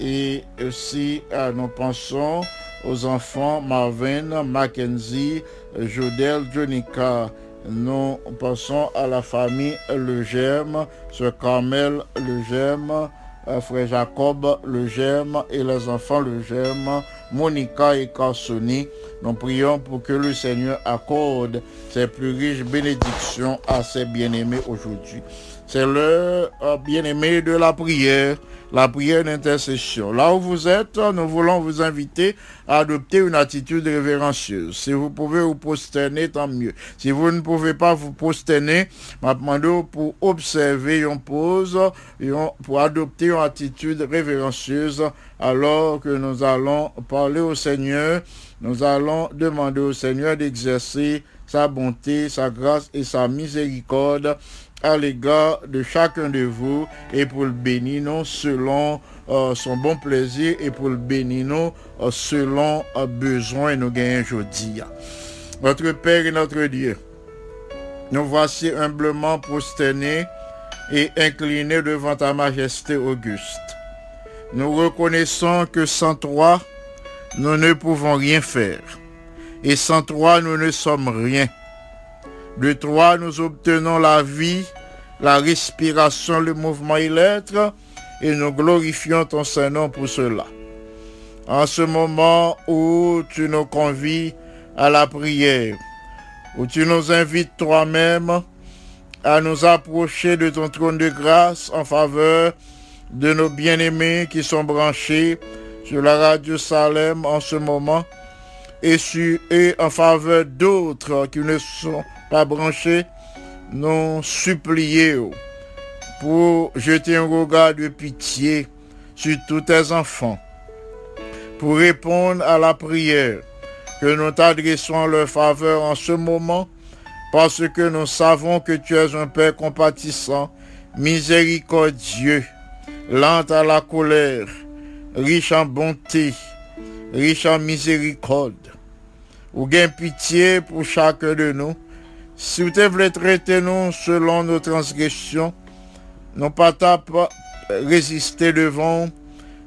et aussi euh, nous pensons aux enfants Marvin, Mackenzie, Jodel, Jonica. Nous pensons à la famille Le Gemme, ce Carmel Le Gemme, euh, frère Jacob Le Gemme et les enfants Le Gemme, Monica et Carsoni. Nous prions pour que le Seigneur accorde ses plus riches bénédictions à ses bien-aimés aujourd'hui. C'est l'heure, euh, bien-aimés, de la prière, la prière d'intercession. Là où vous êtes, nous voulons vous inviter à adopter une attitude révérencieuse. Si vous pouvez vous prosterner, tant mieux. Si vous ne pouvez pas vous prosterner, m'a demandé pour observer une pause, pour adopter une attitude révérencieuse alors que nous allons parler au Seigneur. Nous allons demander au Seigneur d'exercer sa bonté, sa grâce et sa miséricorde à l'égard de chacun de vous et pour le bénir selon euh, son bon plaisir et pour le bénir nous euh, selon euh, besoin nous gagnons aujourd'hui. Notre Père et notre Dieu, nous voici humblement prosternés et inclinés devant ta majesté auguste. Nous reconnaissons que sans toi, nous ne pouvons rien faire. Et sans toi, nous ne sommes rien. De toi, nous obtenons la vie, la respiration, le mouvement et l'être, et nous glorifions ton Saint-Nom pour cela. En ce moment où tu nous convies à la prière, où tu nous invites toi-même à nous approcher de ton trône de grâce en faveur de nos bien-aimés qui sont branchés sur la radio Salem en ce moment, et, en faveur d'autres qui ne sont pas branchés, nous supplions pour jeter un regard de pitié sur tous tes enfants, pour répondre à la prière que nous t'adressons en leur faveur en ce moment, parce que nous savons que tu es un Père compatissant, miséricordieux, lent à la colère, riche en bonté, riche en miséricorde. Ou gain pitié pour chacun de nous. Si vous voulez traiter nous selon nos transgressions, non pas résister devant,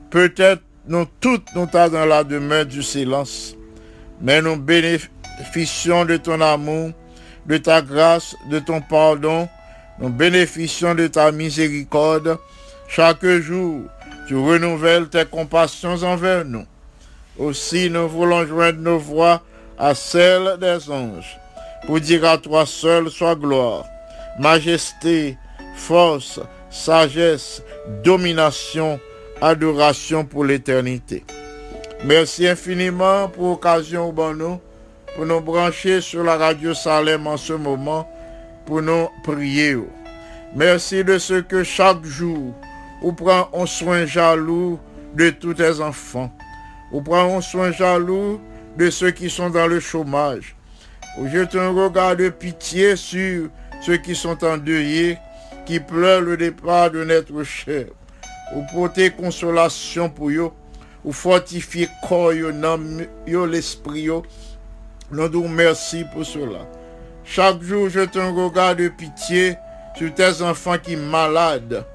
peut-être nous toutes nous tas dans la demeure du silence, mais nous bénéficions de ton amour, de ta grâce, de ton pardon, nous bénéficions de ta miséricorde. Chaque jour, tu renouvelles tes compassions envers nous. Aussi, nous voulons joindre nos voix à celles des anges pour dire à toi seul soit gloire, majesté, force, sagesse, domination, adoration pour l'éternité. Merci infiniment pour l'occasion au nous, pour nous brancher sur la radio Salem en ce moment, pour nous prier. Merci de ce que chaque jour, ou prend un soin jaloux de tous tes enfants. Ou prend un soin jaloux de ceux qui sont dans le chômage. Ou jette un regard de pitié sur ceux qui sont endeuillés, qui pleurent le départ de notre cher. Ou porter consolation pour eux, ou fortifier corps l'esprit. Nous nous merci pour cela. Chaque jour, jette un regard de pitié sur tes enfants qui malades.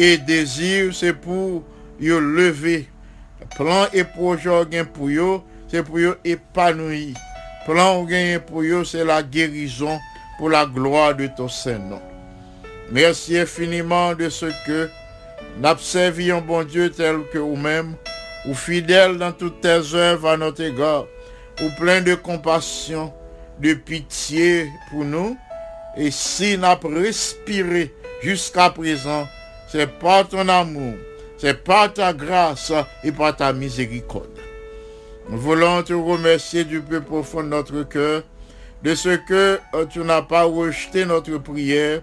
Et désir, c'est pour yo lever. Plan et projet pour eux, c'est pour eux épanouir. Plan ou pour eux, c'est la guérison pour la gloire de ton Saint-Nom. Merci infiniment de ce que un bon Dieu tel que vous-même, ou fidèle dans toutes tes œuvres à notre égard, ou plein de compassion, de pitié pour nous. Et si avons respiré jusqu'à présent, c'est par ton amour, c'est par ta grâce et par ta miséricorde. Nous voulons te remercier du plus profond de notre cœur, de ce que euh, tu n'as pas rejeté notre prière,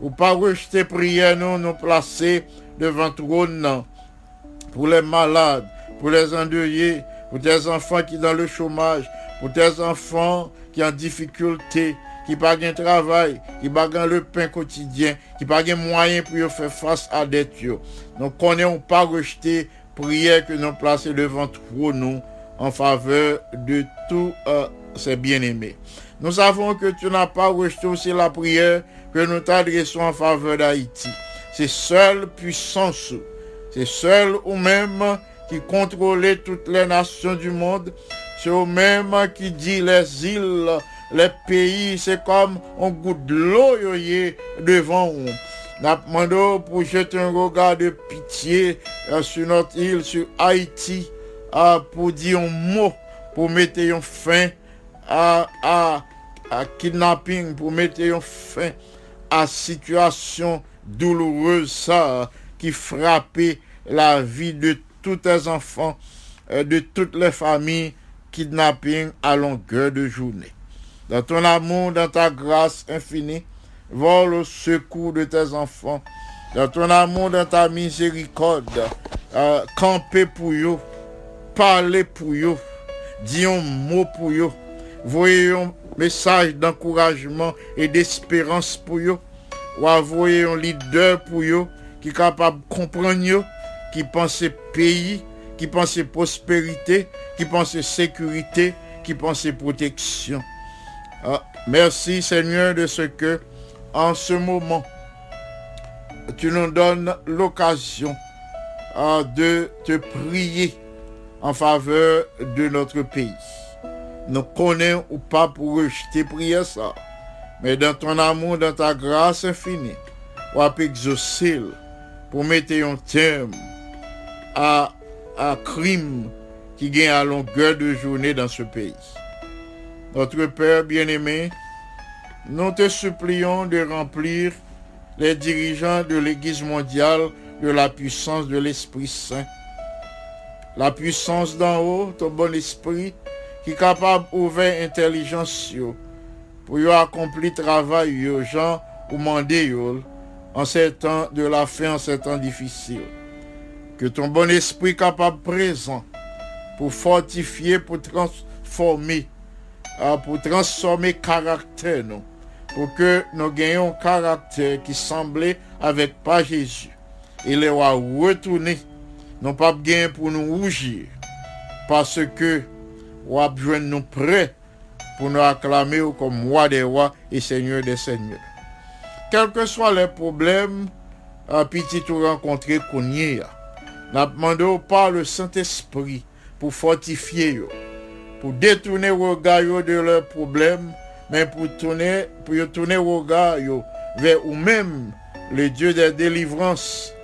ou pas rejeté prière, nous nous placer devant trône pour les malades, pour les endeuillés, pour tes enfants qui sont dans le chômage, pour tes enfants qui ont en difficulté, qui pas de travail, qui pas le pain quotidien, qui pas de moyens pour faire face à des tueurs. Nous connaissons pas rejeter prière que nous plaçons devant nous en faveur de tous euh, ces bien-aimés. Nous savons que tu n'as pas rejeté aussi la prière que nous t'adressons en faveur d'Haïti. C'est seule puissance, c'est seul ou même qui contrôle toutes les nations du monde, c'est au même qui dit les îles les pays, c'est comme un goutte de l'eau devant nous. Nous pour jeter un regard de pitié euh, sur notre île, sur Haïti, euh, pour dire un mot, pour mettre un fin à, à, kidnapping, pour mettre un fin à situation douloureuse qui frappait la vie de tous les enfants, euh, de toutes les familles, kidnapping à longueur de journée dans ton amour, dans ta grâce infinie, vole au secours de tes enfants, dans ton amour, dans ta miséricorde, euh, camper pour eux, parler pour eux, dire un mot pour eux, voyez un message d'encouragement et d'espérance pour eux, ou un leader pour eux qui est capable de comprendre eux, qui pense pays, qui pense prospérité, qui pense sécurité, qui pense protection. Ah, merci Seigneur de ce que en ce moment, tu nous donnes l'occasion ah, de te prier en faveur de notre pays. Nous connaissons ou pas pour rejeter prier ça, mais dans ton amour, dans ta grâce infinie, ou à exaucer pour mettre un terme à, à crime qui gagne à longueur de journée dans ce pays. Notre Père bien-aimé, nous te supplions de remplir les dirigeants de l'Église mondiale de la puissance de l'Esprit Saint. La puissance d'en haut, ton bon esprit, ki kapab ouve intelijans yo, pou yo akompli travay yo, jan ou yo, an se tan de la fe, an se tan difisil. Ke ton bon espri kapab prezan, pou fortifiye, pou transforme, pou transforme karakter nou, pou ke nou genyon karakter ki semble avek pa Jezu. E le wa wetoune, nou pap genyen pou nou oujir, paske wap jwen nou pre pou nou aklame ou kom wade wad e seigneur de seigneur. Kelke swa le problem, apiti tou renkontre konye ya, nap mande ou pa le Saint-Esprit pou fortifiye yo, pou detoune woga yo de le problem, men pou yo toune woga yo ve ou men le Dieu de délivrance,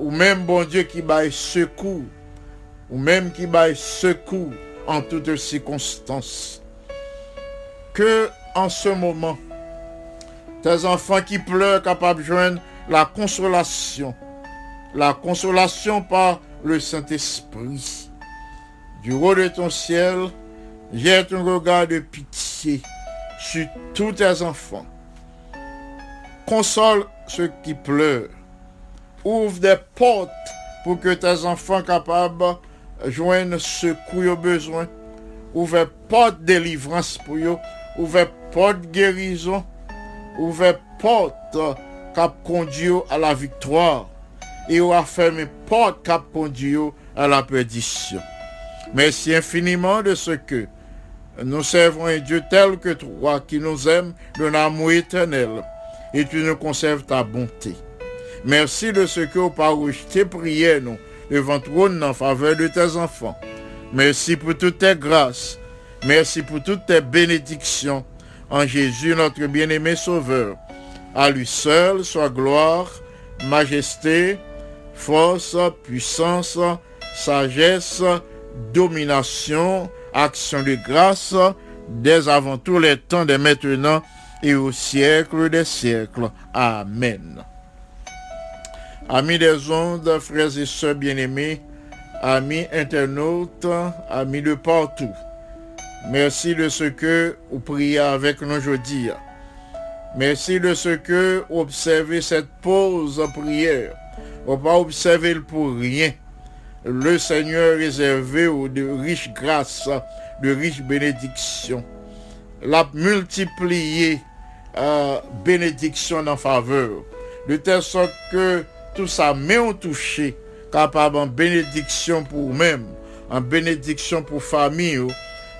ou men bon Dieu ki baye sekou, ou men ki baye sekou en toutes circonstances. Que en ce moment, tes enfants qui pleurent capables de joindre la consolation, la consolation par le Saint-Esprit. Du haut de ton ciel, jette un regard de pitié sur tous tes enfants. Console ceux qui pleurent. Ouvre des portes pour que tes enfants capables de joindre secours au besoin. Ouvre porte délivrance pour eux. Ouvre porte guérison. Ouvre porte cap conduit à la victoire. Et ou fermé porte cap conduit à la perdition. Merci infiniment de ce que nous servons un Dieu tel que toi qui nous aime d'un amour éternel et tu nous conserves ta bonté. Merci de ce que au pas rejeté prières nous devant trône en faveur de tes enfants. Merci pour toutes tes grâces. Merci pour toutes tes bénédictions en Jésus notre bien-aimé Sauveur. À lui seul soit gloire, majesté, force, puissance, sagesse, domination, action de grâce, dès avant tous les temps de maintenant et au siècle des siècles. Amen. Amis des ondes, frères et sœurs bien-aimés, amis internautes, amis de partout, merci de ce que vous priez avec nous aujourd'hui. Merci de ce que vous observez cette pause prière. Vous pas observer pour rien. Le Seigneur réservé aux de riches grâces, de riches bénédictions. L'a multiplié euh, bénédiction en faveur. De telle sorte que tout ça main touché, capable en bénédiction pour vous-même, en bénédiction pour famille,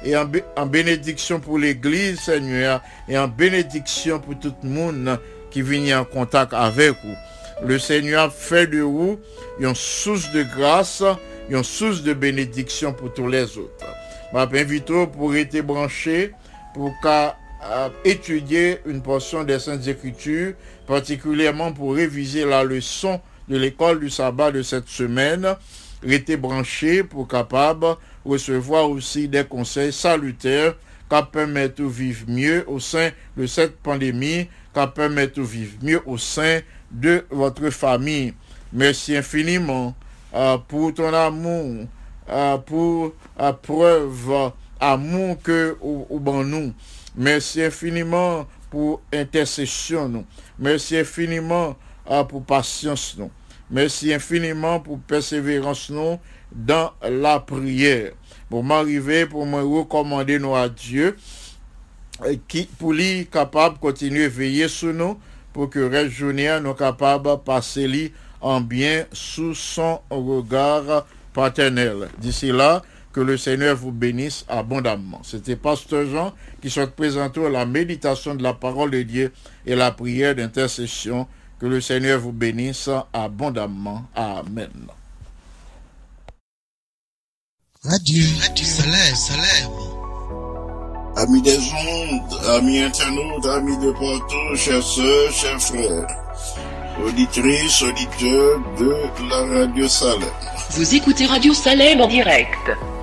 et en, en bénédiction pour l'église, Seigneur, et en bénédiction pour tout le monde qui vient en contact avec vous. Le Seigneur fait de vous une source de grâce, une source de bénédiction pour tous les autres. Je m'invite pour être branché, pour à étudier une portion des Saintes Écritures, particulièrement pour réviser la leçon de l'école du sabbat de cette semaine, rester branché pour capable recevoir aussi des conseils salutaires qui permettent de vivre mieux au sein de cette pandémie, qui permettent de vivre mieux au sein de votre famille. Merci infiniment euh, pour ton amour, euh, pour la preuve amour que ou, ou nous. Merci infiniment pour intercession nous. Merci infiniment euh, pour patience nous. Merci infiniment pour persévérance nous dans la prière. Pour m'arriver, pour me recommander nous à Dieu, euh, qui, pour lui capable de continuer à veiller sur nous, pour que reste nous capable de passer en bien sous son regard paternel. D'ici là, que le Seigneur vous bénisse abondamment. C'était Pasteur Jean qui souhaite présenter la méditation de la parole de Dieu et la prière d'intercession. Que le Seigneur vous bénisse abondamment. Amen. Amis des ondes, amis internautes, amis de partout, chers sœurs, chers frères, auditrices, auditeurs de la radio Salem. Vous écoutez Radio Salem en direct.